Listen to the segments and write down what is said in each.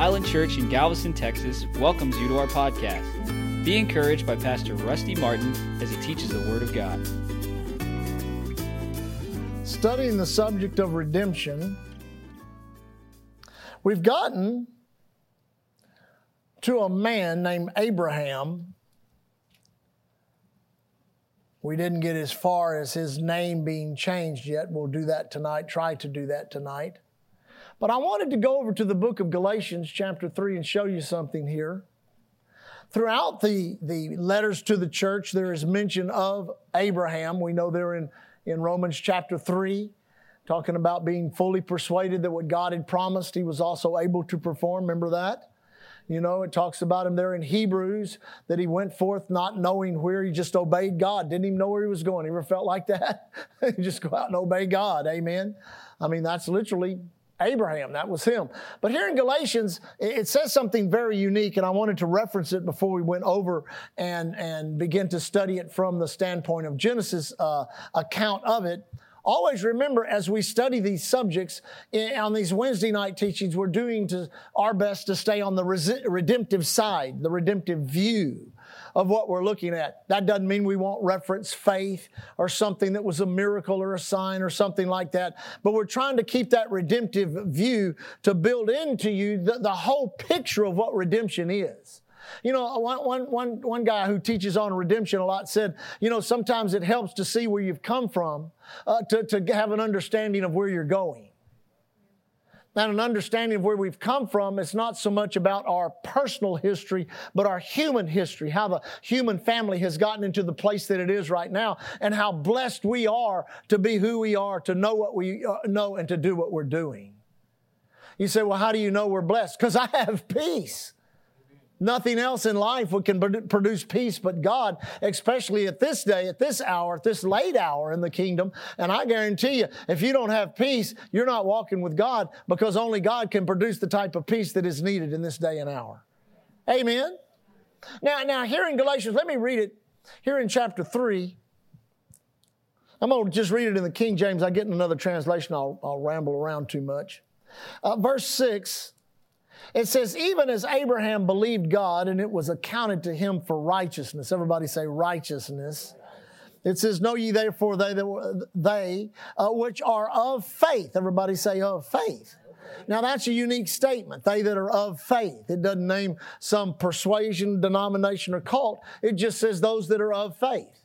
Island Church in Galveston, Texas welcomes you to our podcast. Be encouraged by Pastor Rusty Martin as he teaches the Word of God. Studying the subject of redemption, we've gotten to a man named Abraham. We didn't get as far as his name being changed yet. We'll do that tonight, try to do that tonight. But I wanted to go over to the book of Galatians, chapter 3, and show you something here. Throughout the, the letters to the church, there is mention of Abraham. We know they're in, in Romans chapter 3, talking about being fully persuaded that what God had promised, he was also able to perform. Remember that? You know, it talks about him there in Hebrews that he went forth not knowing where he just obeyed God, didn't even know where he was going. He ever felt like that? just go out and obey God. Amen. I mean, that's literally Abraham, that was him. But here in Galatians, it says something very unique, and I wanted to reference it before we went over and, and begin to study it from the standpoint of Genesis uh, account of it. Always remember as we study these subjects in, on these Wednesday night teachings, we're doing to our best to stay on the redemptive side, the redemptive view of what we're looking at. That doesn't mean we won't reference faith or something that was a miracle or a sign or something like that, but we're trying to keep that redemptive view to build into you the, the whole picture of what redemption is. You know, one, one, one, one guy who teaches on redemption a lot said, you know, sometimes it helps to see where you've come from uh, to, to have an understanding of where you're going and an understanding of where we've come from, it's not so much about our personal history, but our human history, how the human family has gotten into the place that it is right now, and how blessed we are to be who we are, to know what we uh, know, and to do what we're doing. You say, well, how do you know we're blessed? Because I have peace. Nothing else in life can produce peace but God, especially at this day, at this hour, at this late hour in the kingdom. And I guarantee you, if you don't have peace, you're not walking with God because only God can produce the type of peace that is needed in this day and hour. Amen. Now, now here in Galatians, let me read it here in chapter 3. I'm going to just read it in the King James. I get in another translation, I'll, I'll ramble around too much. Uh, verse 6 it says, even as Abraham believed God and it was accounted to him for righteousness. Everybody say righteousness. It says, Know ye therefore they they uh, which are of faith. Everybody say of faith. Now that's a unique statement. They that are of faith. It doesn't name some persuasion, denomination, or cult. It just says those that are of faith.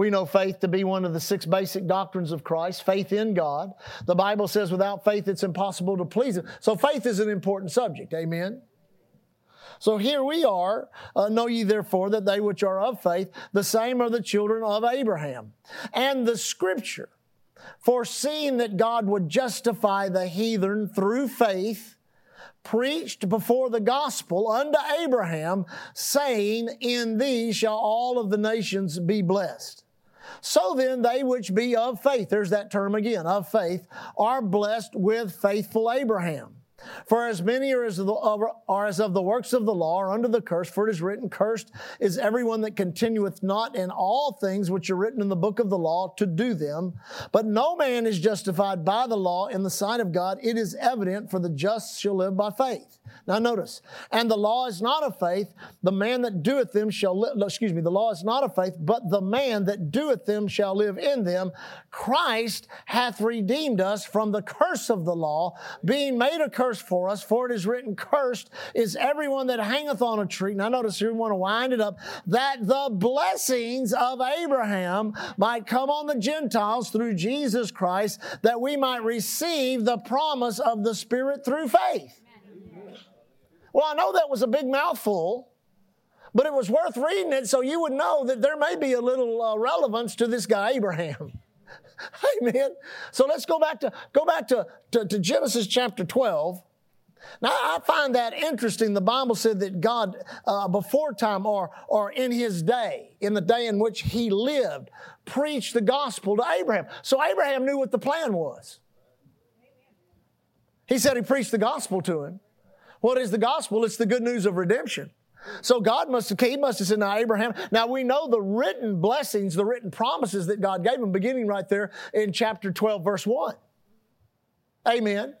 We know faith to be one of the six basic doctrines of Christ, faith in God. The Bible says without faith it's impossible to please Him. So faith is an important subject. Amen. So here we are. Uh, know ye therefore that they which are of faith, the same are the children of Abraham. And the scripture, foreseeing that God would justify the heathen through faith, preached before the gospel unto Abraham, saying, In thee shall all of the nations be blessed. So then, they which be of faith, there's that term again, of faith, are blessed with faithful Abraham. For as many are as, the, are as of the works of the law are under the curse, for it is written, Cursed is everyone that continueth not in all things which are written in the book of the law to do them. But no man is justified by the law in the sight of God. It is evident, for the just shall live by faith. Now notice, and the law is not of faith, the man that doeth them shall live, excuse me, the law is not of faith, but the man that doeth them shall live in them. Christ hath redeemed us from the curse of the law, being made a curse for us, for it is written, Cursed is everyone that hangeth on a tree. Now notice here we want to wind it up, that the blessings of Abraham might come on the Gentiles through Jesus Christ, that we might receive the promise of the Spirit through faith. Well, I know that was a big mouthful, but it was worth reading it so you would know that there may be a little uh, relevance to this guy Abraham. Amen. So let's go back to go back to, to, to Genesis chapter 12. Now, I find that interesting. The Bible said that God, uh, before time or, or in his day, in the day in which he lived, preached the gospel to Abraham. So Abraham knew what the plan was. He said he preached the gospel to him. What is the gospel? It's the good news of redemption. So God must have, he must have said, now Abraham, now we know the written blessings, the written promises that God gave him, beginning right there in chapter 12, verse 1. Amen.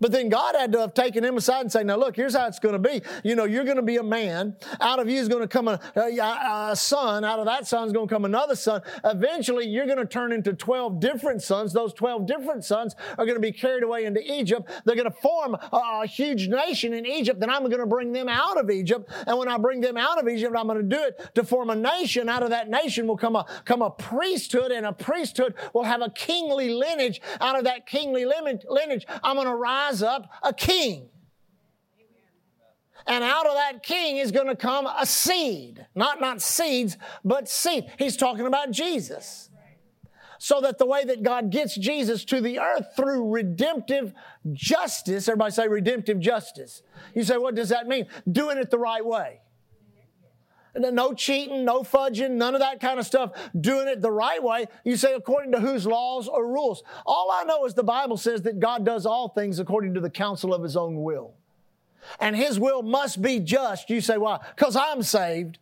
But then God had to have taken him aside and say, now look, here's how it's going to be. You know, you're going to be a man. Out of you is going to come a, a, a son. Out of that son is going to come another son. Eventually, you're going to turn into 12 different sons. Those 12 different sons are going to be carried away into Egypt. They're going to form a, a huge nation in Egypt. Then I'm going to bring them out of Egypt. And when I bring them out of Egypt, I'm going to do it to form a nation. Out of that nation will come a, come a priesthood, and a priesthood will have a kingly lineage. Out of that kingly lineage, I'm going to rise rise up a king. And out of that king is going to come a seed. Not, not seeds, but seed. He's talking about Jesus. So that the way that God gets Jesus to the earth through redemptive justice, everybody say redemptive justice. You say, what does that mean? Doing it the right way. No cheating, no fudging, none of that kind of stuff. Doing it the right way. You say, according to whose laws or rules? All I know is the Bible says that God does all things according to the counsel of his own will. And his will must be just. You say, why? Because I'm saved.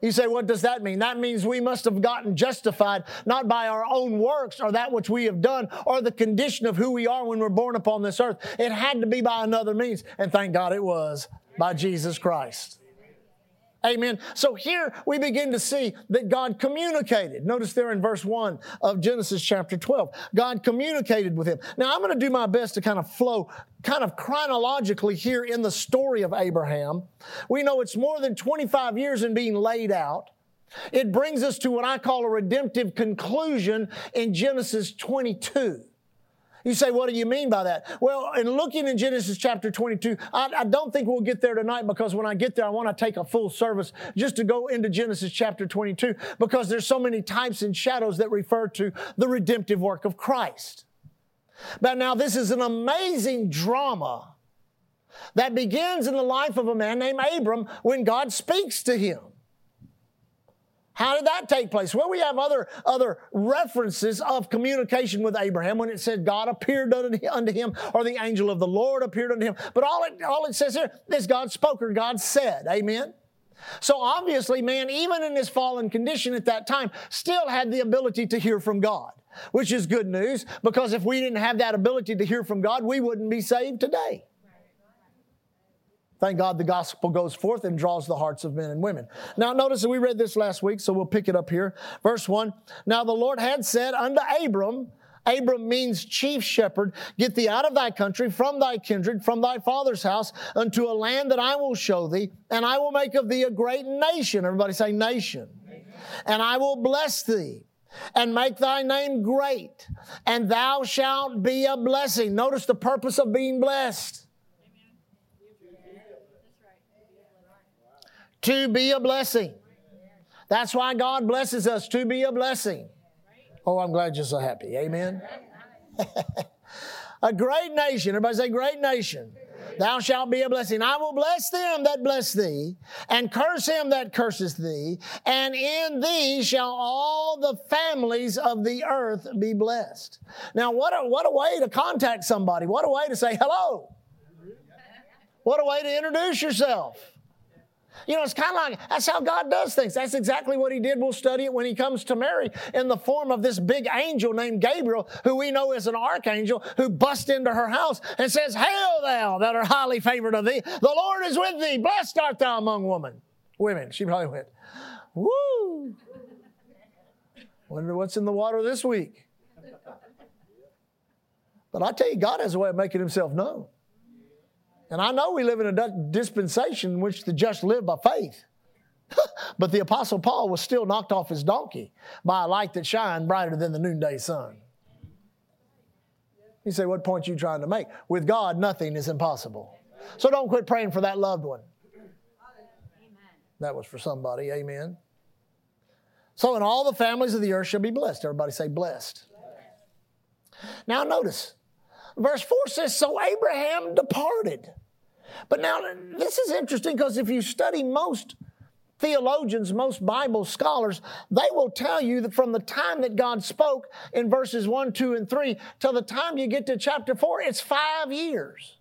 You say, what does that mean? That means we must have gotten justified not by our own works or that which we have done or the condition of who we are when we're born upon this earth. It had to be by another means. And thank God it was by Jesus Christ. Amen. So here we begin to see that God communicated. Notice there in verse 1 of Genesis chapter 12, God communicated with him. Now I'm going to do my best to kind of flow kind of chronologically here in the story of Abraham. We know it's more than 25 years in being laid out. It brings us to what I call a redemptive conclusion in Genesis 22. You say, what do you mean by that? Well, in looking in Genesis chapter 22, I, I, don't think we'll get there tonight because when I get there, I want to take a full service just to go into Genesis chapter 22 because there's so many types and shadows that refer to the redemptive work of Christ. But now this is an amazing drama that begins in the life of a man named Abram when God speaks to him. How did that take place? Well, we have other, other references of communication with Abraham when it said God appeared unto him or the angel of the Lord appeared unto him. But all it, all it says here is God spoke or God said. Amen. So obviously, man, even in his fallen condition at that time, still had the ability to hear from God, which is good news because if we didn't have that ability to hear from God, we wouldn't be saved today. Thank God the gospel goes forth and draws the hearts of men and women. Now, notice that we read this last week, so we'll pick it up here. Verse 1 Now the Lord had said unto Abram, Abram means chief shepherd, get thee out of thy country, from thy kindred, from thy father's house, unto a land that I will show thee, and I will make of thee a great nation. Everybody say nation. And I will bless thee and make thy name great, and thou shalt be a blessing. Notice the purpose of being blessed. To be a blessing. That's why God blesses us to be a blessing. Oh, I'm glad you're so happy. Amen. a great nation. Everybody say, great nation. Thou shalt be a blessing. I will bless them that bless thee, and curse him that curses thee, and in thee shall all the families of the earth be blessed. Now, what a, what a way to contact somebody. What a way to say hello. What a way to introduce yourself. You know, it's kind of like that's how God does things. That's exactly what He did. We'll study it when He comes to Mary in the form of this big angel named Gabriel, who we know is an archangel, who busts into her house and says, Hail thou that are highly favored of thee. The Lord is with thee. Blessed art thou among women. Women. She probably went, Woo! Wonder what's in the water this week. But I tell you, God has a way of making Himself known. And I know we live in a dispensation in which the just live by faith. but the Apostle Paul was still knocked off his donkey by a light that shined brighter than the noonday sun. You say, what point are you trying to make? With God, nothing is impossible. So don't quit praying for that loved one. That was for somebody, amen. So, in all the families of the earth shall be blessed. Everybody say blessed. Now, notice, verse 4 says, So Abraham departed. But now, this is interesting because if you study most theologians, most Bible scholars, they will tell you that from the time that God spoke in verses 1, 2, and 3 till the time you get to chapter 4, it's five years.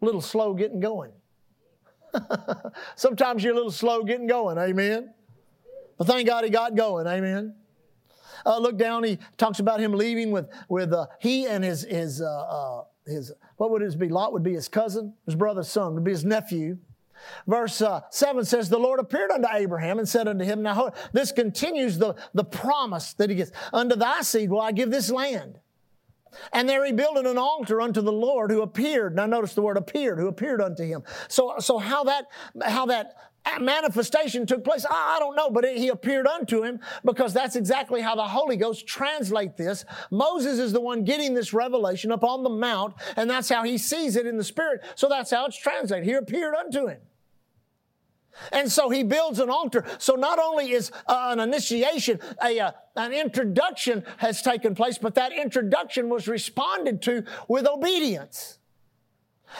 A little slow getting going. Sometimes you're a little slow getting going, amen. But thank God he got going, amen. uh, look down. He talks about him leaving with with uh, he and his his uh, uh his what would his be? Lot would be his cousin, his brother's son, would be his nephew. Verse uh, 7 says, The Lord appeared unto Abraham and said unto him, Now this continues the, the promise that he gets. Unto thy seed will I give this land. And there he built an altar unto the Lord who appeared. Now notice the word appeared, who appeared unto him. So, so how that, how that manifestation took place, I, don't know, but it, he appeared unto him because that's exactly how the Holy Ghost translate this. Moses is the one getting this revelation up on the mount, and that's how he sees it in the spirit. So that's how it's translated. He appeared unto him. And so he builds an altar. So not only is uh, an initiation, a, uh, an introduction has taken place, but that introduction was responded to with obedience.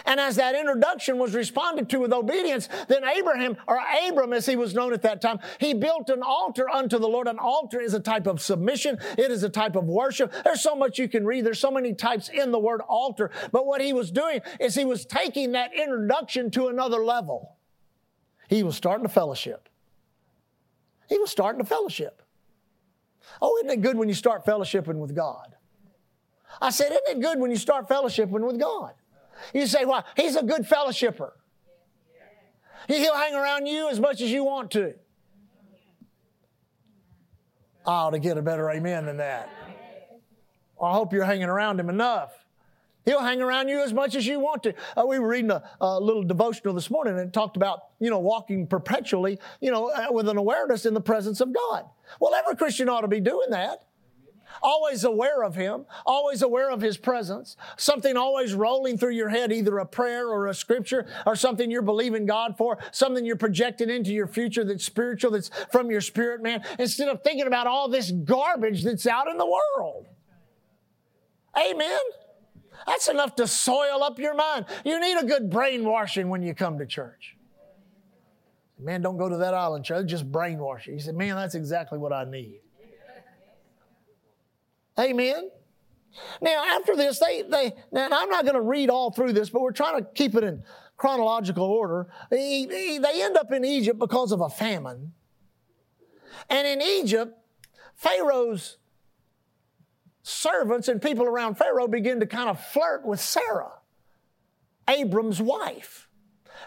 And as that introduction was responded to with obedience, then Abraham, or Abram as he was known at that time, he built an altar unto the Lord. An altar is a type of submission. It is a type of worship. There's so much you can read. There's so many types in the word altar. But what he was doing is he was taking that introduction to another level. He was starting a fellowship. He was starting a fellowship. Oh, isn't it good when you start fellowshipping with God? I said, isn't it good when you start fellowshipping with God? You say, well, he's a good fellowshipper. He'll hang around you as much as you want to. I ought to get a better amen than that. I hope you're hanging around him enough. He'll hang around you as much as you want to. Uh, we were reading a, a, little devotional this morning and it talked about, you know, walking perpetually, you know, uh, with an awareness in the presence of God. Well, every Christian ought to be doing that. Always aware of Him, always aware of His presence, something always rolling through your head, either a prayer or a scripture or something you're believing God for, something you're projecting into your future that's spiritual, that's from your spirit, man, instead of thinking about all this garbage that's out in the world. Amen. That's enough to soil up your mind. You need a good brainwashing when you come to church. Man, don't go to that island church, just brainwash you. He said, Man, that's exactly what I need. Amen. Now, after this, they, they now I'm not going to read all through this, but we're trying to keep it in chronological order. They end up in Egypt because of a famine. And in Egypt, Pharaoh's servants and people around Pharaoh begin to kind of flirt with Sarah, Abram's wife,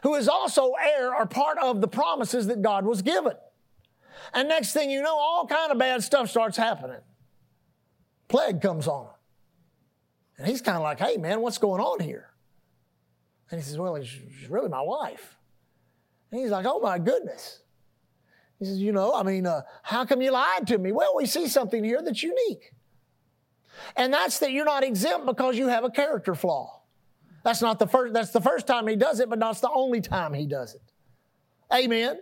who is also heir or part of the promises that God was given. And next thing you know, all kind of bad stuff starts happening. Plague comes on him. And he's kind of like, hey, man, what's going on here? And he says, well, she's really my wife. And he's like, oh, my goodness. He says, you know, I mean, uh, how come you lied to me? Well, we see something here that's unique. And that's that you're not exempt because you have a character flaw. That's not the first, that's the first time he does it, but that's the only time he does it. Amen.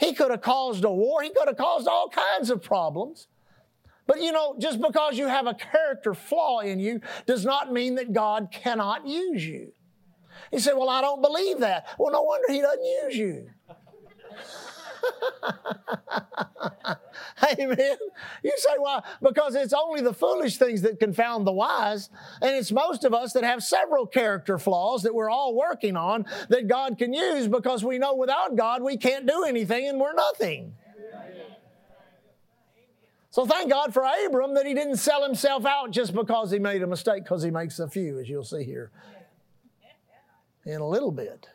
He could have caused a war. He could have caused all kinds of problems. But you know, just because you have a character flaw in you does not mean that God cannot use you. He said, Well, I don't believe that. Well, no wonder He doesn't use you. Amen. You say, why? Because it's only the foolish things that confound the wise. And it's most of us that have several character flaws that we're all working on that God can use because we know without God we can't do anything and we're nothing. So thank God for Abram that he didn't sell himself out just because he made a mistake, because he makes a few, as you'll see here in a little bit.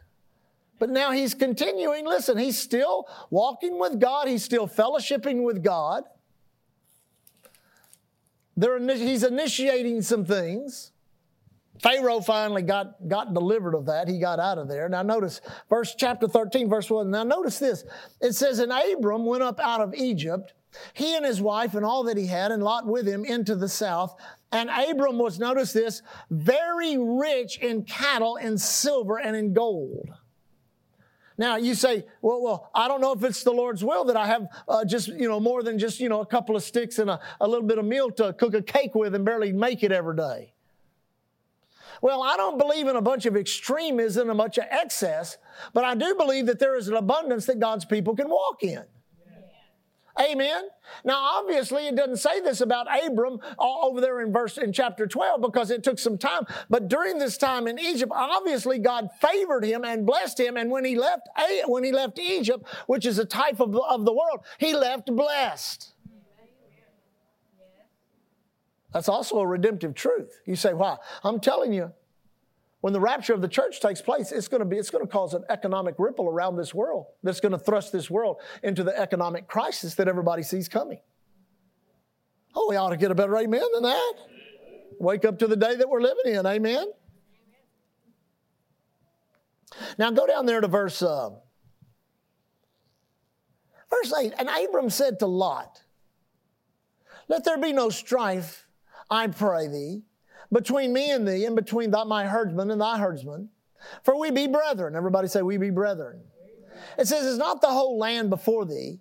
But now he's continuing. Listen, he's still walking with God, he's still fellowshipping with God. He's initiating some things. Pharaoh finally got, got delivered of that. He got out of there. Now notice verse chapter 13, verse 1. Now notice this. It says, And Abram went up out of Egypt, he and his wife and all that he had, and Lot with him into the south. And Abram was, notice this, very rich in cattle in silver and in gold. Now you say, well, well, I don't know if it's the Lord's will that I have uh, just, you know, more than just, you know, a couple of sticks and a, a little bit of meal to cook a cake with and barely make it every day. Well, I don't believe in a bunch of extremism, a bunch of excess, but I do believe that there is an abundance that God's people can walk in. Amen. Now, obviously, it doesn't say this about Abram uh, over there in verse in chapter 12 because it took some time. But during this time in Egypt, obviously God favored him and blessed him. And when he left, when he left Egypt, which is a type of, of the world, he left blessed. That's also a redemptive truth. You say, why? I'm telling you, when the rapture of the church takes place, it's going to be, it's going to cause an economic ripple around this world that's going to thrust this world into the economic crisis that everybody sees coming. Oh, we ought to get a better amen than that. Wake up to the day that we're living in, amen? Now go down there to verse, uh, verse 8. And Abram said to Lot, Let there be no strife, I pray thee between me and thee, and between thy, my herdsman and thy herdsman. For we be brethren. Everybody say, We be brethren. It says, Is not the whole land before thee?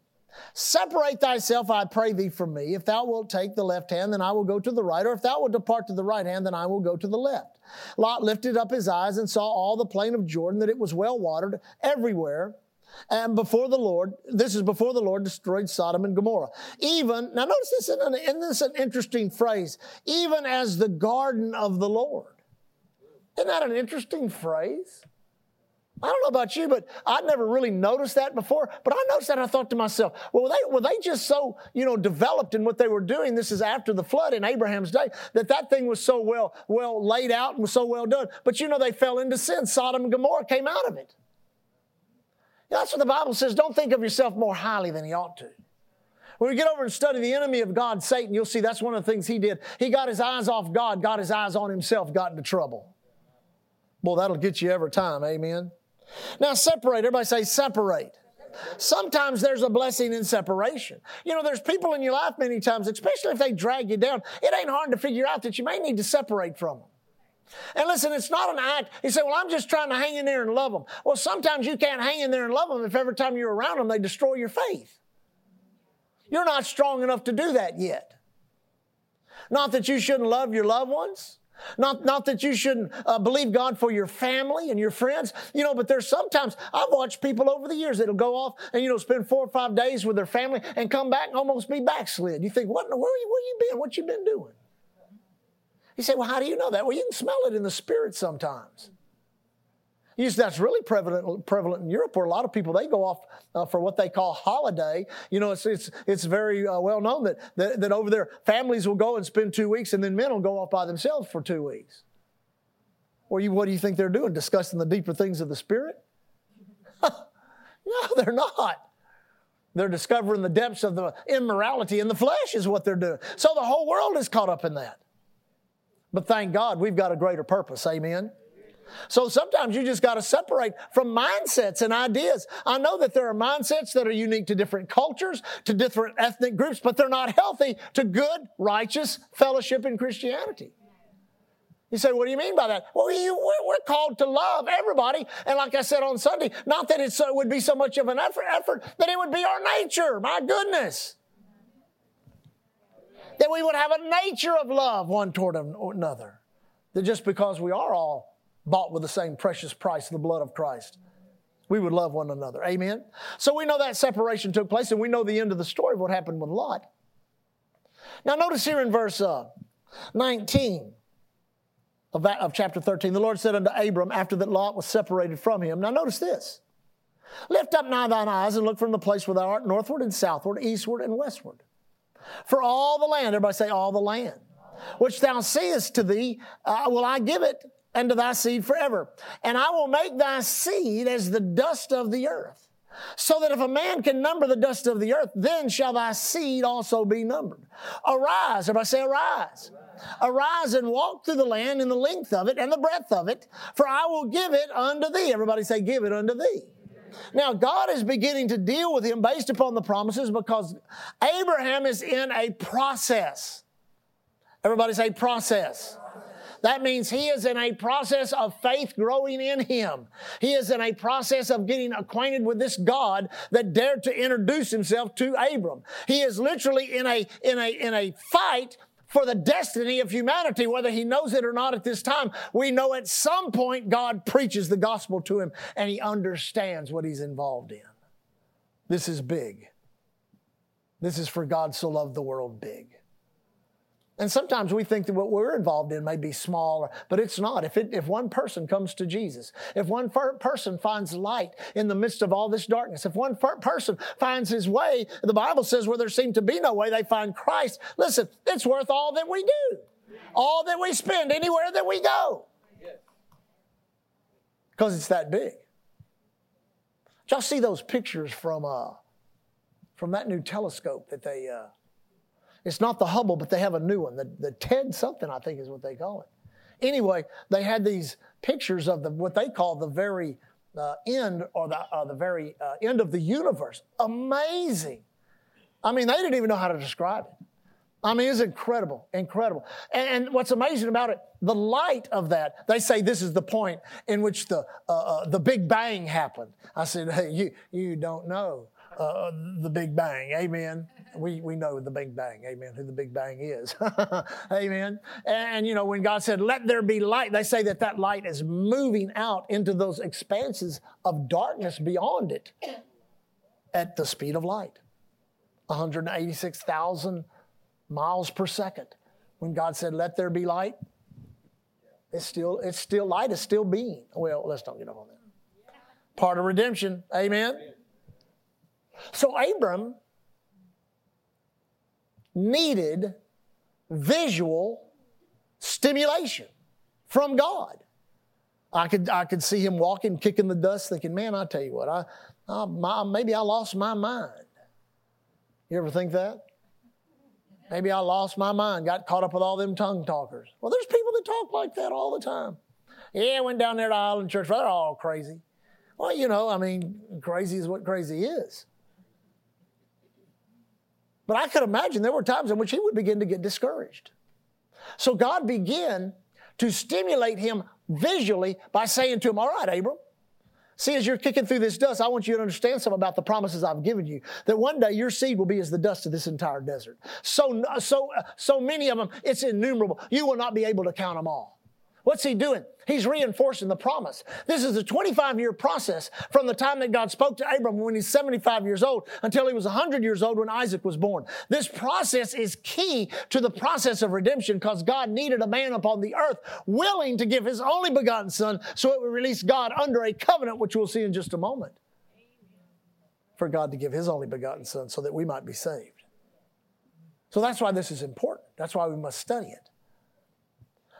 Separate thyself, I pray thee, from me. If thou wilt take the left hand, then I will go to the right. Or if thou wilt depart to the right hand, then I will go to the left. Lot lifted up his eyes and saw all the plain of Jordan, that it was well watered everywhere and before the Lord, this is before the Lord destroyed Sodom and Gomorrah. Even, now notice this, isn't this an interesting phrase? Even as the garden of the Lord. Isn't that an interesting phrase? I don't know about you, but I'd never really noticed that before. But I noticed that I thought to myself, well, were they, were they just so, you know, developed in what they were doing? This is after the flood in Abraham's day, that that thing was so well, well laid out and was so well done. But you know, they fell into sin. Sodom and Gomorrah came out of it. That's what the Bible says. Don't think of yourself more highly than you ought to. When we get over and study the enemy of God, Satan, you'll see that's one of the things he did. He got his eyes off God, got his eyes on himself, got into trouble. Boy, that'll get you every time. Amen. Now, separate. Everybody say separate. Sometimes there's a blessing in separation. You know, there's people in your life many times, especially if they drag you down, it ain't hard to figure out that you may need to separate from them. And listen, it's not an act. You say, well, I'm just trying to hang in there and love them. Well, sometimes you can't hang in there and love them if every time you're around them, they destroy your faith. You're not strong enough to do that yet. Not that you shouldn't love your loved ones. Not, not that you shouldn't uh, believe God for your family and your friends, you know, but there's sometimes I've watched people over the years that'll go off and, you know, spend four or five days with their family and come back and almost be backslid. You think, what, where, where you been? What you been doing? You say, well, how do you know that? Well, you can smell it in the spirit sometimes. Yes, that's really prevalent, prevalent in Europe, where a lot of people they go off uh, for what they call holiday. You know, it's it's it's very uh, well known that, that that over there families will go and spend two weeks, and then men will go off by themselves for two weeks. Or you, what do you think they're doing? Discussing the deeper things of the spirit? no, they're not. They're discovering the depths of the immorality in the flesh, is what they're doing. So the whole world is caught up in that. But thank God we've got a greater purpose. Amen. So sometimes you just got to separate from mindsets and ideas. I know that there are mindsets that are unique to different cultures, to different ethnic groups, but they're not healthy to good, righteous fellowship in Christianity. You say, what do you mean by that? Well, you, we're, called to love everybody. And like I said on Sunday, not that it would be so much of an effort, effort, that it would be our nature. My goodness that we would have a nature of love one toward another. That just because we are all bought with the same precious price the blood of Christ, we would love one another. Amen? So we know that separation took place, and we know the end of the story of what happened with Lot. Now, notice here in verse uh, 19 of, that, of chapter 13, the Lord said unto Abram after that Lot was separated from him. Now, notice this Lift up now thine eyes and look from the place where thou art northward and southward, eastward and westward. For all the land, everybody say, all the land, which thou seest to thee, uh, will I give it unto thy seed forever. And I will make thy seed as the dust of the earth. So that if a man can number the dust of the earth, then shall thy seed also be numbered. Arise, everybody say, arise. Arise and walk through the land in the length of it and the breadth of it, for I will give it unto thee. Everybody say, give it unto thee. Now, God is beginning to deal with him based upon the promises because Abraham is in a process. Everybody say process. That means he is in a process of faith growing in him. He is in a process of getting acquainted with this God that dared to introduce himself to Abram. He is literally in a, in a, in a fight for the destiny of humanity, whether he knows it or not at this time. We know at some point God preaches the gospel to him and he understands what he's involved in. This is big. This is for God so loved the world big. And sometimes we think that what we're involved in may be small, but it's not. If, it, if one person comes to Jesus, if one person finds light in the midst of all this darkness, if one person finds his way, the Bible says where there seemed to be no way, they find Christ. Listen, it's worth all that we do, all that we spend, anywhere that we go. Because it's that big. Y'all see those pictures from, uh, from that new telescope that they, uh, it's not the Hubble, but they have a new one. The, the TED something, I think is what they call it. Anyway, they had these pictures of the what they call the very uh, end or the, uh, the very uh, end of the universe. Amazing. I mean, they didn't even know how to describe it. I mean, it's incredible, incredible. And, and, what's amazing about it, the light of that, they say this is the point in which the, uh, uh, the Big Bang happened. I said, hey, you, you don't know uh, the Big Bang. Amen we, we know the Big Bang, amen, who the Big Bang is. amen. And, you know, when God said, let there be light, they say that that light is moving out into those expanses of darkness beyond it at the speed of light 186,000 miles per second. When God said, let there be light, it's still, it's still light, is still being. Well, let's don't get off on that. Part of redemption, amen. So Abram needed visual stimulation from God. I could, I could see him walking, kicking the dust, thinking, man, I tell you what, I, I my, maybe I lost my mind. You ever think that? Maybe I lost my mind, got caught up with all them tongue talkers. Well, there's people that talk like that all the time. Yeah, I went down there to Island Church. They're all crazy. Well, you know, I mean, crazy is what crazy is. But I could imagine there were times in which he would begin to get discouraged. So God began to stimulate him visually by saying to him, All right, Abram, see, as you're kicking through this dust, I want you to understand something about the promises I've given you. That one day your seed will be as the dust of this entire desert. So, so, so many of them, it's innumerable. You will not be able to count them all. What's he doing? He's reinforcing the promise. This is a 25 year process from the time that God spoke to Abram when he's 75 years old until he was 100 years old when Isaac was born. This process is key to the process of redemption because God needed a man upon the earth willing to give his only begotten son so it would release God under a covenant, which we'll see in just a moment. For God to give his only begotten son so that we might be saved. So that's why this is important. That's why we must study it.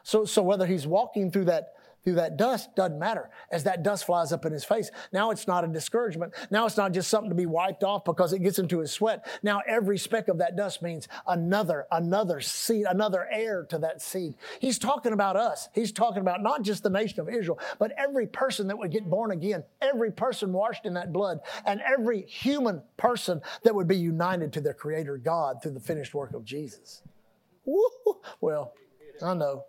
So, so whether he's walking through that through that dust doesn't matter as that dust flies up in his face. Now it's not a discouragement. Now it's not just something to be wiped off because it gets into his sweat. Now every speck of that dust means another, another seed, another heir to that seed. He's talking about us. He's talking about not just the nation of Israel, but every person that would get born again, every person washed in that blood, and every human person that would be united to their creator God through the finished work of Jesus. Woo! Well, I know.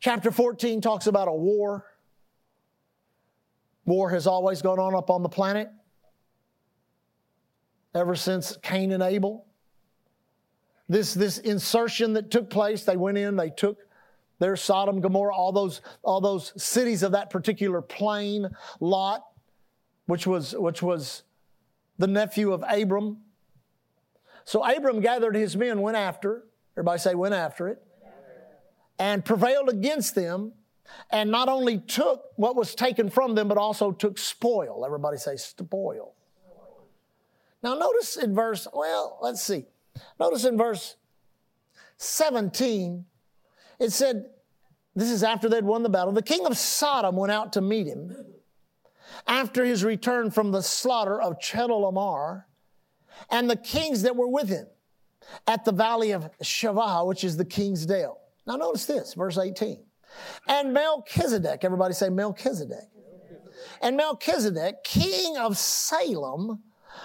Chapter 14 talks about a war. War has always gone on up on the planet ever since Cain and Abel. This, this insertion that took place, they went in, they took their Sodom, Gomorrah, all those, all those cities of that particular plain, Lot, which was, which was the nephew of Abram. So Abram gathered his men, went after. Everybody say, went after it and prevailed against them and not only took what was taken from them, but also took spoil. Everybody say spoil. Now, notice in verse, well, let's see. Notice in verse 17, it said, this is after they'd won the battle. The king of Sodom went out to meet him after his return from the slaughter of Chedorlaomer and the kings that were with him at the valley of Shaveh, which is the king's dale. Now, notice this, verse 18. And Melchizedek, everybody say Melchizedek. And Melchizedek, king of Salem,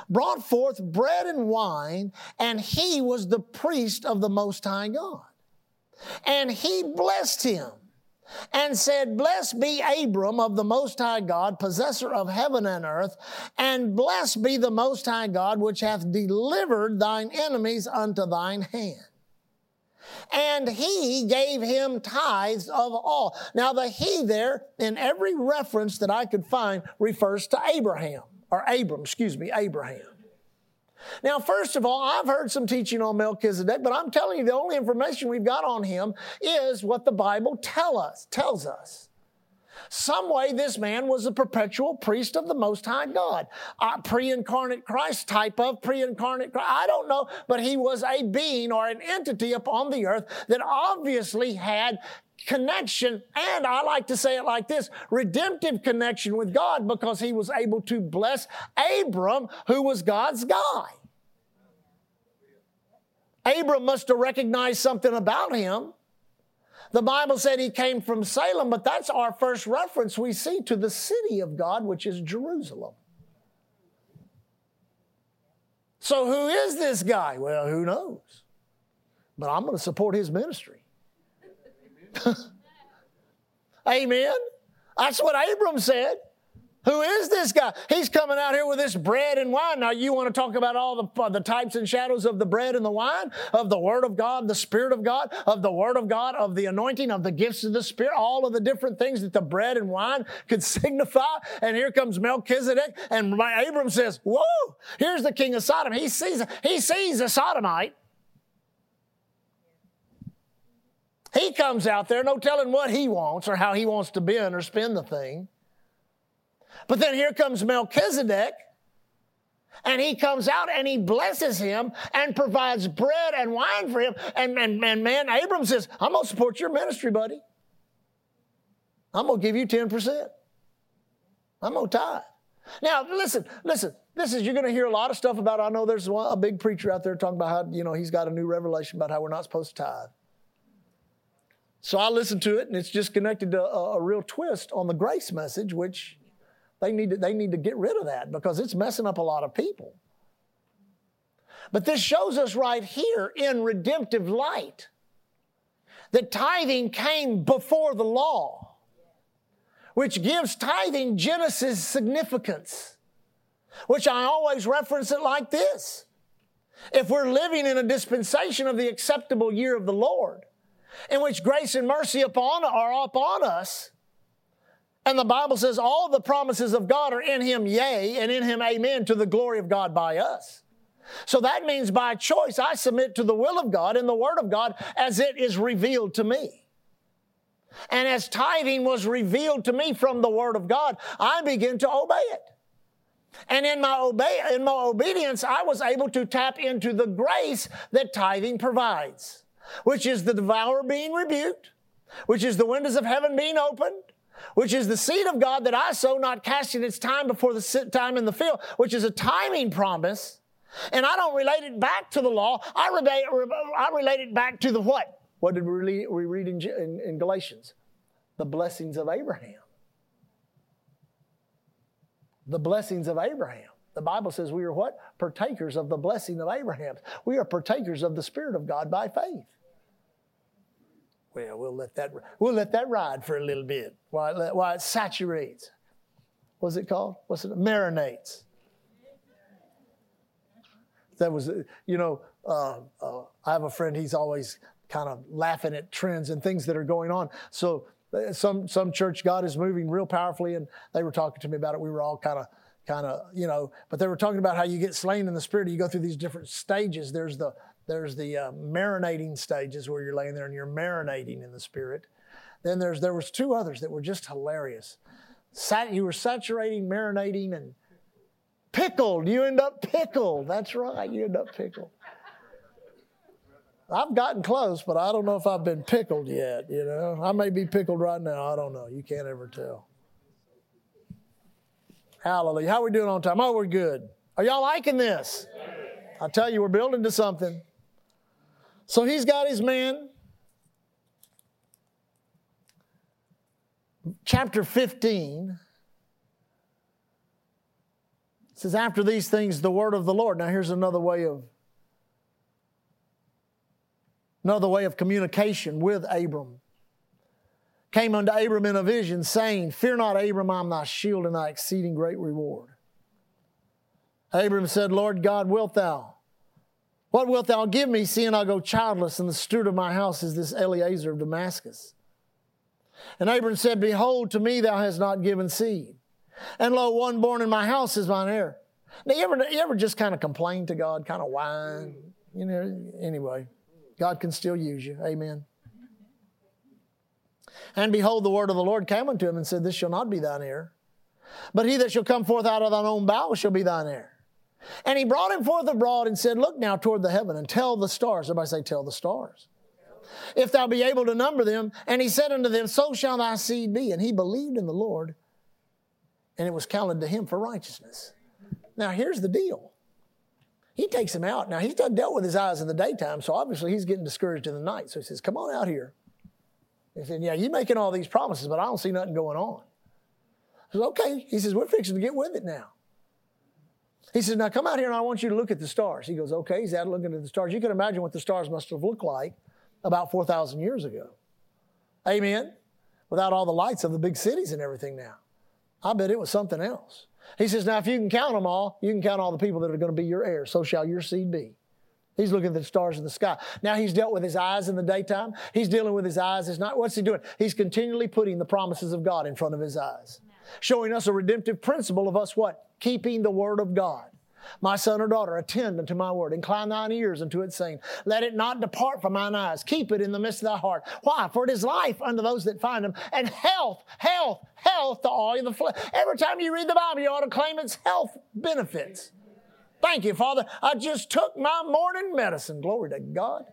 brought forth bread and wine, and he was the priest of the Most High God. And he blessed him and said, Blessed be Abram of the Most High God, possessor of heaven and earth, and blessed be the Most High God, which hath delivered thine enemies unto thine hand and he gave him tithes of all. Now, the he there, in every reference that I could find, refers to Abraham, or Abram, excuse me, Abraham. Now, first of all, I've heard some teaching on Melchizedek, but I'm telling you the only information we've got on him is what the Bible tell us, tells us. Some way this man was a perpetual priest of the Most High God, a pre-incarnate Christ type of pre-incarnate Christ. I don't know, but he was a being or an entity upon the earth that obviously had connection, and I like to say it like this redemptive connection with God because he was able to bless Abram, who was God's guy. Abram must have recognized something about him. The Bible said he came from Salem, but that's our first reference we see to the city of God, which is Jerusalem. So, who is this guy? Well, who knows? But I'm going to support his ministry. Amen. That's what Abram said. Who is this guy? He's coming out here with this bread and wine. Now, you want to talk about all the, uh, the types and shadows of the bread and the wine, of the Word of God, the Spirit of God, of the Word of God, of the anointing, of the gifts of the Spirit, all of the different things that the bread and wine could signify. And here comes Melchizedek, and Abram says, Whoa, here's the king of Sodom. He sees, he sees a sodomite. He comes out there, no telling what he wants or how he wants to bend or spin the thing. But then here comes Melchizedek, and he comes out and he blesses him and provides bread and wine for him. And, and, and man, Abram says, I'm going to support your ministry, buddy. I'm going to give you 10%. I'm going to tithe. Now, listen, listen. This is, you're going to hear a lot of stuff about, I know there's one, a big preacher out there talking about how, you know, he's got a new revelation about how we're not supposed to tithe. So I listened to it, and it's just connected to a, a real twist on the grace message, which they need, to, they need to get rid of that because it's messing up a lot of people. But this shows us right here in redemptive light that tithing came before the law, which gives tithing Genesis significance, which I always reference it like this. If we're living in a dispensation of the acceptable year of the Lord, in which grace and mercy upon are upon us. And the Bible says all the promises of God are in him, yea, and in him, amen, to the glory of God by us. So that means by choice, I submit to the will of God and the word of God as it is revealed to me. And as tithing was revealed to me from the word of God, I begin to obey it. And in my, obey, in my obedience, I was able to tap into the grace that tithing provides which is the devourer being rebuked, which is the windows of heaven being opened, which is the seed of God that I sow, not casting its time before the time in the field, which is a timing promise. And I don't relate it back to the law. I relate, I relate it back to the what? What did we read in, in, in Galatians? The blessings of Abraham. The blessings of Abraham. The Bible says we are what? Partakers of the blessing of Abraham. We are partakers of the Spirit of God by faith. Well, we'll let that we'll let that ride for a little bit while it, while it saturates. What's it called? What's it? Marinates. That was, you know, uh, uh, I have a friend. He's always kind of laughing at trends and things that are going on. So uh, some some church God is moving real powerfully, and they were talking to me about it. We were all kind of kind of you know, but they were talking about how you get slain in the spirit. You go through these different stages. There's the there's the uh, marinating stages where you're laying there and you're marinating in the Spirit. Then there's there was two others that were just hilarious. Sat, you were saturating, marinating, and pickled. You end up pickled. That's right. You end up pickled. I've gotten close, but I don't know if I've been pickled yet. You know, I may be pickled right now. I don't know. You can't ever tell. Hallelujah. How are we doing on time? Oh, we're good. Are y'all liking this? I tell you, we're building to something. So he's got his men. Chapter 15 says, After these things, the word of the Lord. Now, here's another way of another way of communication with Abram. Came unto Abram in a vision, saying, Fear not, Abram, I'm thy shield and thy exceeding great reward. Abram said, Lord God, wilt thou what wilt thou give me, seeing I go childless, and the steward of my house is this Eliezer of Damascus? And Abram said, Behold, to me thou hast not given seed. And lo, one born in my house is mine heir. Now, you ever, you ever just kind of complain to God, kind of whine? You know, anyway, God can still use you. Amen. And behold, the word of the Lord came unto him and said, This shall not be thine heir, but he that shall come forth out of thine own bowels shall be thine heir. And he brought him forth abroad and said, Look now toward the heaven and tell the stars. Everybody say, Tell the stars. If thou be able to number them. And he said unto them, So shall thy seed be. And he believed in the Lord, and it was counted to him for righteousness. Now, here's the deal. He takes him out. Now, he's done dealt with his eyes in the daytime, so obviously he's getting discouraged in the night. So he says, Come on out here. He said, Yeah, you're making all these promises, but I don't see nothing going on. He says, Okay. He says, We're fixing to get with it now. He says, Now come out here and I want you to look at the stars. He goes, Okay. He's out looking at the stars. You can imagine what the stars must have looked like about 4,000 years ago. Amen. Without all the lights of the big cities and everything now. I bet it was something else. He says, Now if you can count them all, you can count all the people that are going to be your heirs. So shall your seed be. He's looking at the stars in the sky. Now he's dealt with his eyes in the daytime. He's dealing with his eyes. It's not, what's he doing? He's continually putting the promises of God in front of his eyes, showing us a redemptive principle of us what? Keeping the word of God. My son or daughter, attend unto my word. Incline thine ears unto its saying. Let it not depart from mine eyes. Keep it in the midst of thy heart. Why? For it is life unto those that find them, and health, health, health to all of the flesh. Every time you read the Bible, you ought to claim its health benefits. Thank you, Father. I just took my morning medicine. Glory to God.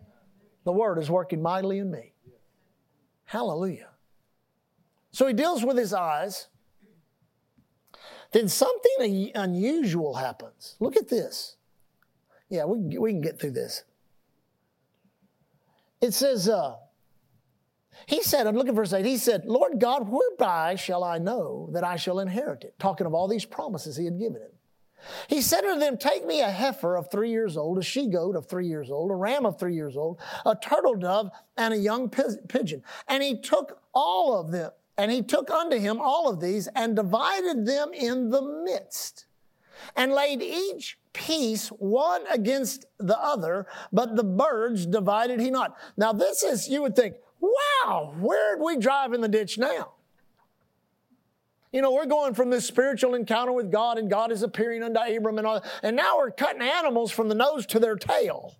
The word is working mightily in me. Hallelujah. So he deals with his eyes then something unusual happens. Look at this. Yeah, we, we can get through this. It says, uh, he said, I'm looking for verse 8, he said, Lord God, whereby shall I know that I shall inherit it? Talking of all these promises he had given him. He said unto them, Take me a heifer of three years old, a she goat of three years old, a ram of three years old, a turtle dove, and a young pigeon. And he took all of them, and he took unto him all of these and divided them in the midst and laid each piece one against the other, but the birds divided he not. Now, this is, you would think, wow, where'd we drive in the ditch now? You know, we're going from this spiritual encounter with God, and God is appearing unto Abram, and all, and now we're cutting animals from the nose to their tail.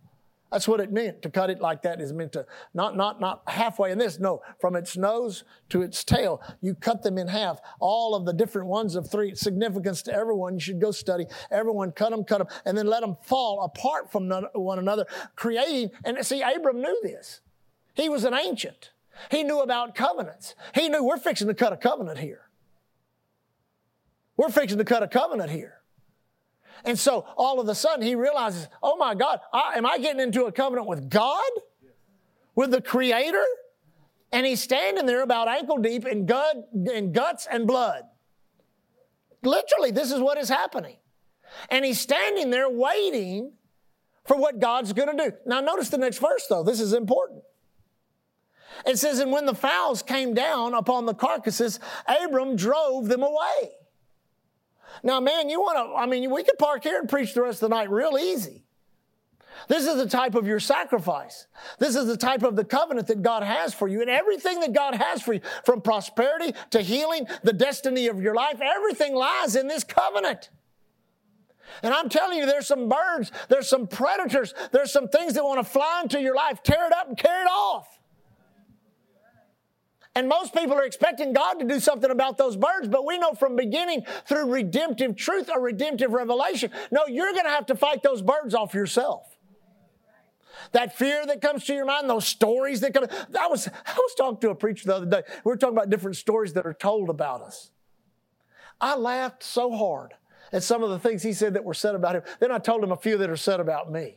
That's what it meant. To cut it like that is meant to not not not halfway in this. No, from its nose to its tail. You cut them in half. All of the different ones of three significance to everyone. You should go study everyone. Cut them, cut them, and then let them fall apart from one another, creating. And see, Abram knew this. He was an ancient. He knew about covenants. He knew we're fixing to cut a covenant here. We're fixing to cut a covenant here. And so all of a sudden he realizes, oh my God, I, am I getting into a covenant with God? With the Creator? And he's standing there about ankle deep in, gut, in guts and blood. Literally, this is what is happening. And he's standing there waiting for what God's going to do. Now, notice the next verse, though. This is important. It says, And when the fowls came down upon the carcasses, Abram drove them away. Now, man, you want to, I mean, we could park here and preach the rest of the night real easy. This is the type of your sacrifice. This is the type of the covenant that God has for you. And everything that God has for you, from prosperity to healing, the destiny of your life, everything lies in this covenant. And I'm telling you, there's some birds, there's some predators, there's some things that want to fly into your life, tear it up and carry it off. And most people are expecting God to do something about those birds, but we know from beginning through redemptive truth or redemptive revelation, no, you're going to have to fight those birds off yourself. That fear that comes to your mind, those stories that come. I was, I was talking to a preacher the other day. We were talking about different stories that are told about us. I laughed so hard at some of the things he said that were said about him. Then I told him a few that are said about me.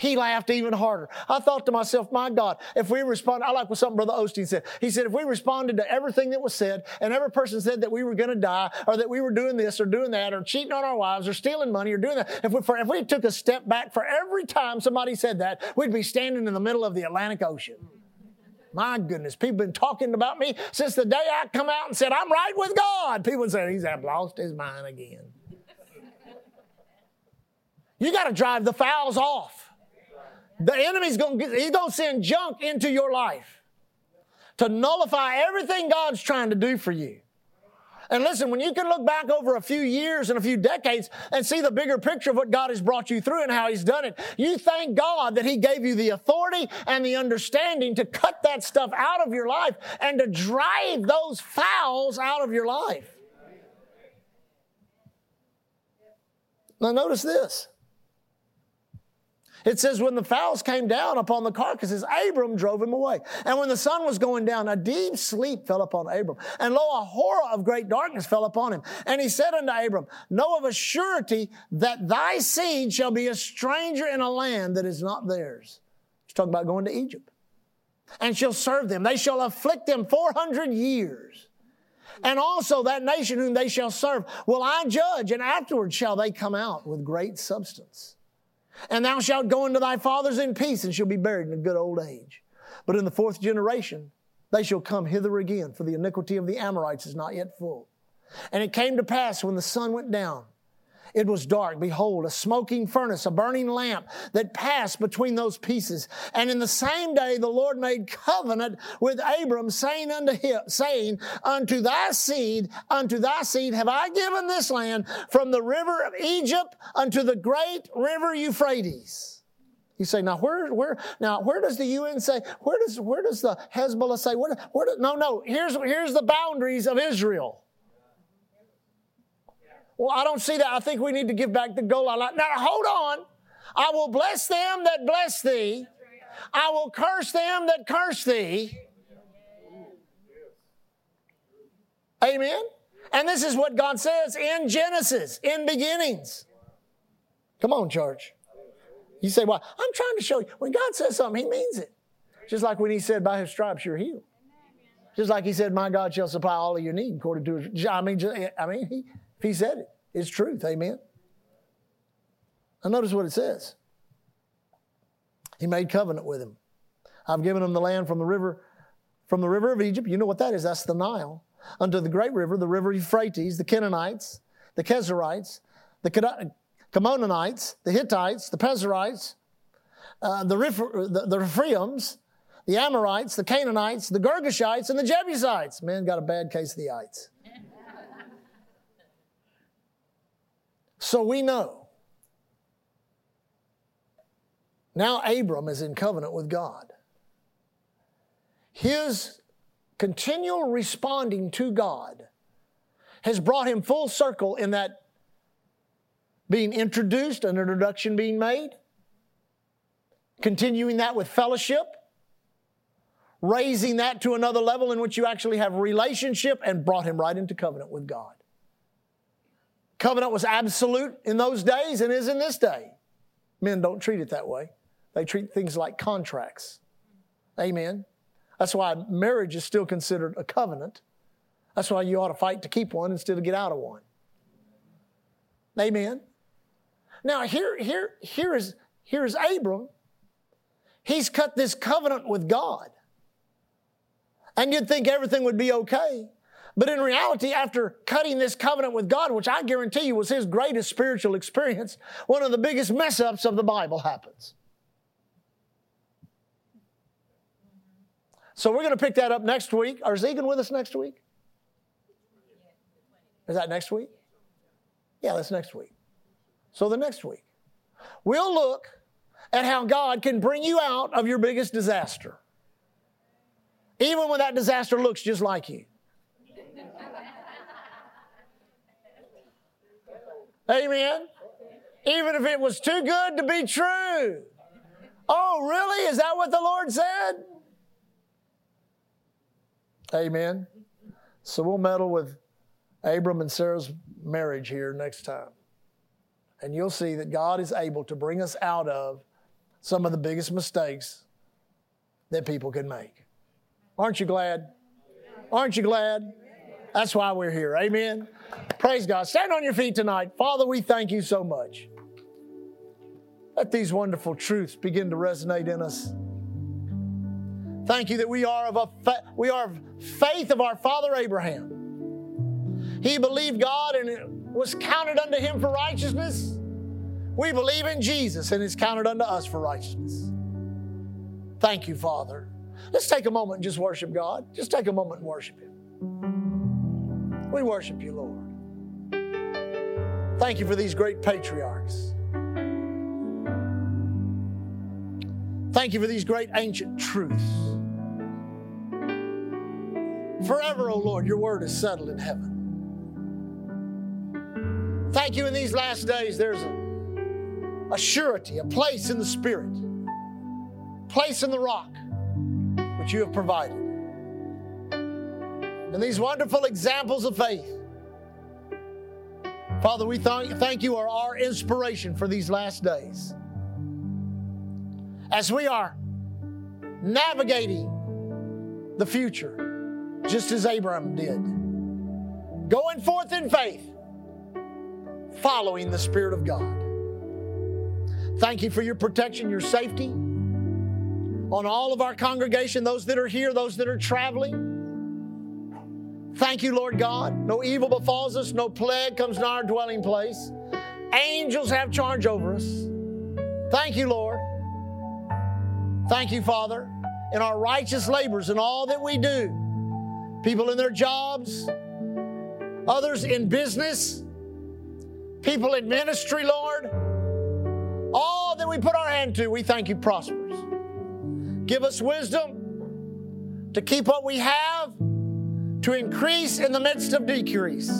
He laughed even harder. I thought to myself, my God, if we respond, I like what something Brother Osteen said. He said, if we responded to everything that was said, and every person said that we were going to die, or that we were doing this, or doing that, or cheating on our wives, or stealing money, or doing that, if we, for, if we took a step back for every time somebody said that, we'd be standing in the middle of the Atlantic Ocean. My goodness, people been talking about me since the day I come out and said, I'm right with God. People say, he's lost his mind again. You got to drive the fowls off. The enemy's going to he's going to send junk into your life to nullify everything God's trying to do for you. And listen, when you can look back over a few years and a few decades and see the bigger picture of what God has brought you through and how He's done it, you thank God that He gave you the authority and the understanding to cut that stuff out of your life and to drive those fowls out of your life. Now, notice this. It says, when the fowls came down upon the carcasses, Abram drove him away. And when the sun was going down, a deep sleep fell upon Abram. And lo, a horror of great darkness fell upon him. And he said unto Abram, Know of a surety that thy seed shall be a stranger in a land that is not theirs. He's talking about going to Egypt. And shall serve them. They shall afflict them 400 years. And also that nation whom they shall serve will I judge, and afterward shall they come out with great substance. And thou shalt go into thy fathers in peace, and shall be buried in a good old age. But in the fourth generation, they shall come hither again, for the iniquity of the Amorites is not yet full. And it came to pass when the sun went down it was dark. Behold, a smoking furnace, a burning lamp that passed between those pieces. And in the same day, the Lord made covenant with Abram, saying unto him, saying, unto thy seed, unto thy seed have I given this land from the river of Egypt unto the great river Euphrates. You say, now where, where, now where does the UN say, where does, where does the Hezbollah say, where, where no, no, here's, here's the boundaries of Israel. Well, I don't see that. I think we need to give back the Golan. Now, hold on. I will bless them that bless thee. I will curse them that curse thee. Amen. And this is what God says in Genesis, in beginnings. Come on, church. You say, well, I'm trying to show you. When God says something, He means it. Just like when He said, by His stripes you're healed. Just like He said, my God shall supply all of your need according to His. I mean, I mean, He, he said it, it's truth. Amen. Now notice what it says. He made covenant with him. I've given him the land from the river, from the river of Egypt. You know what that is? That's the Nile. Unto the great river, the river Euphrates, the Canaanites, the Kenizzites, the Kadmonites, the Hittites, the Perizzites, uh, the, the, the Rephaims, the Amorites, the Canaanites, the Girgashites, and the Jebusites. Man got a bad case of the ites. So we know. Now Abram is in covenant with God. His continual responding to God has brought him full circle in that being introduced, an introduction being made, continuing that with fellowship, raising that to another level in which you actually have relationship, and brought him right into covenant with God. Covenant was absolute in those days and is in this day. Men don't treat it that way. They treat things like contracts. Amen. That's why marriage is still considered a covenant. That's why you ought to fight to keep one instead of get out of one. Amen. Now here, here, here is here is Abram. He's cut this covenant with God. And you'd think everything would be okay. But in reality, after cutting this covenant with God, which I guarantee you was his greatest spiritual experience, one of the biggest mess ups of the Bible happens. So we're going to pick that up next week. Are Zegan with us next week? Is that next week? Yeah, that's next week. So the next week, we'll look at how God can bring you out of your biggest disaster. Even when that disaster looks just like you. Amen. Even if it was too good to be true. Oh, really? Is that what the Lord said? Amen. So we'll meddle with Abram and Sarah's marriage here next time. And you'll see that God is able to bring us out of some of the biggest mistakes that people can make. Aren't you glad? Aren't you glad? That's why we're here. Amen. Praise God. Stand on your feet tonight. Father, we thank you so much. Let these wonderful truths begin to resonate in us. Thank you that we are of a fa- we are of faith of our father Abraham. He believed God and it was counted unto him for righteousness. We believe in Jesus and it's counted unto us for righteousness. Thank you, Father. Let's take a moment and just worship God. Just take a moment and worship Him. We worship you, Lord. Thank you for these great patriarchs. Thank you for these great ancient truths. Forever, O oh Lord, your word is settled in heaven. Thank you in these last days, there's a, a surety, a place in the Spirit, place in the rock, which you have provided. And these wonderful examples of faith. Father, we th- thank you are our inspiration for these last days. As we are navigating the future, just as Abraham did, going forth in faith, following the Spirit of God. Thank you for your protection, your safety on all of our congregation, those that are here, those that are traveling. Thank you, Lord God. No evil befalls us, no plague comes to our dwelling place. Angels have charge over us. Thank you, Lord. Thank you, Father, in our righteous labors and all that we do. People in their jobs, others in business, people in ministry, Lord. All that we put our hand to, we thank you prospers. Give us wisdom to keep what we have, to increase in the midst of decrease.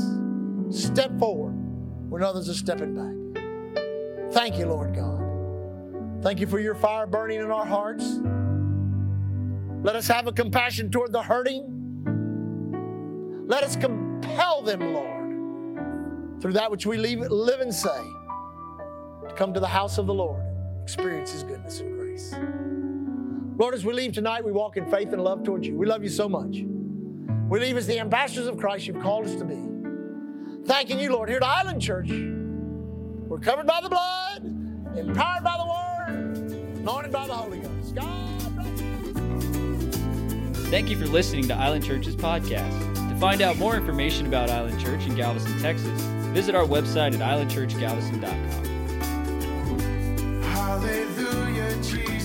Step forward when others are stepping back. Thank you, Lord God. Thank you for your fire burning in our hearts. Let us have a compassion toward the hurting. Let us compel them, Lord through that which we live and say, to come to the house of the Lord, experience His goodness and grace. Lord, as we leave tonight, we walk in faith and love towards you. We love you so much. We leave as the ambassadors of Christ you've called us to be. Thanking you, Lord, here at Island Church. We're covered by the blood, empowered by the word, anointed by the Holy Ghost. God bless you. Thank you for listening to Island Church's podcast. To find out more information about Island Church in Galveston, Texas, visit our website at islandchurchgalveston.com. Hallelujah, Jesus.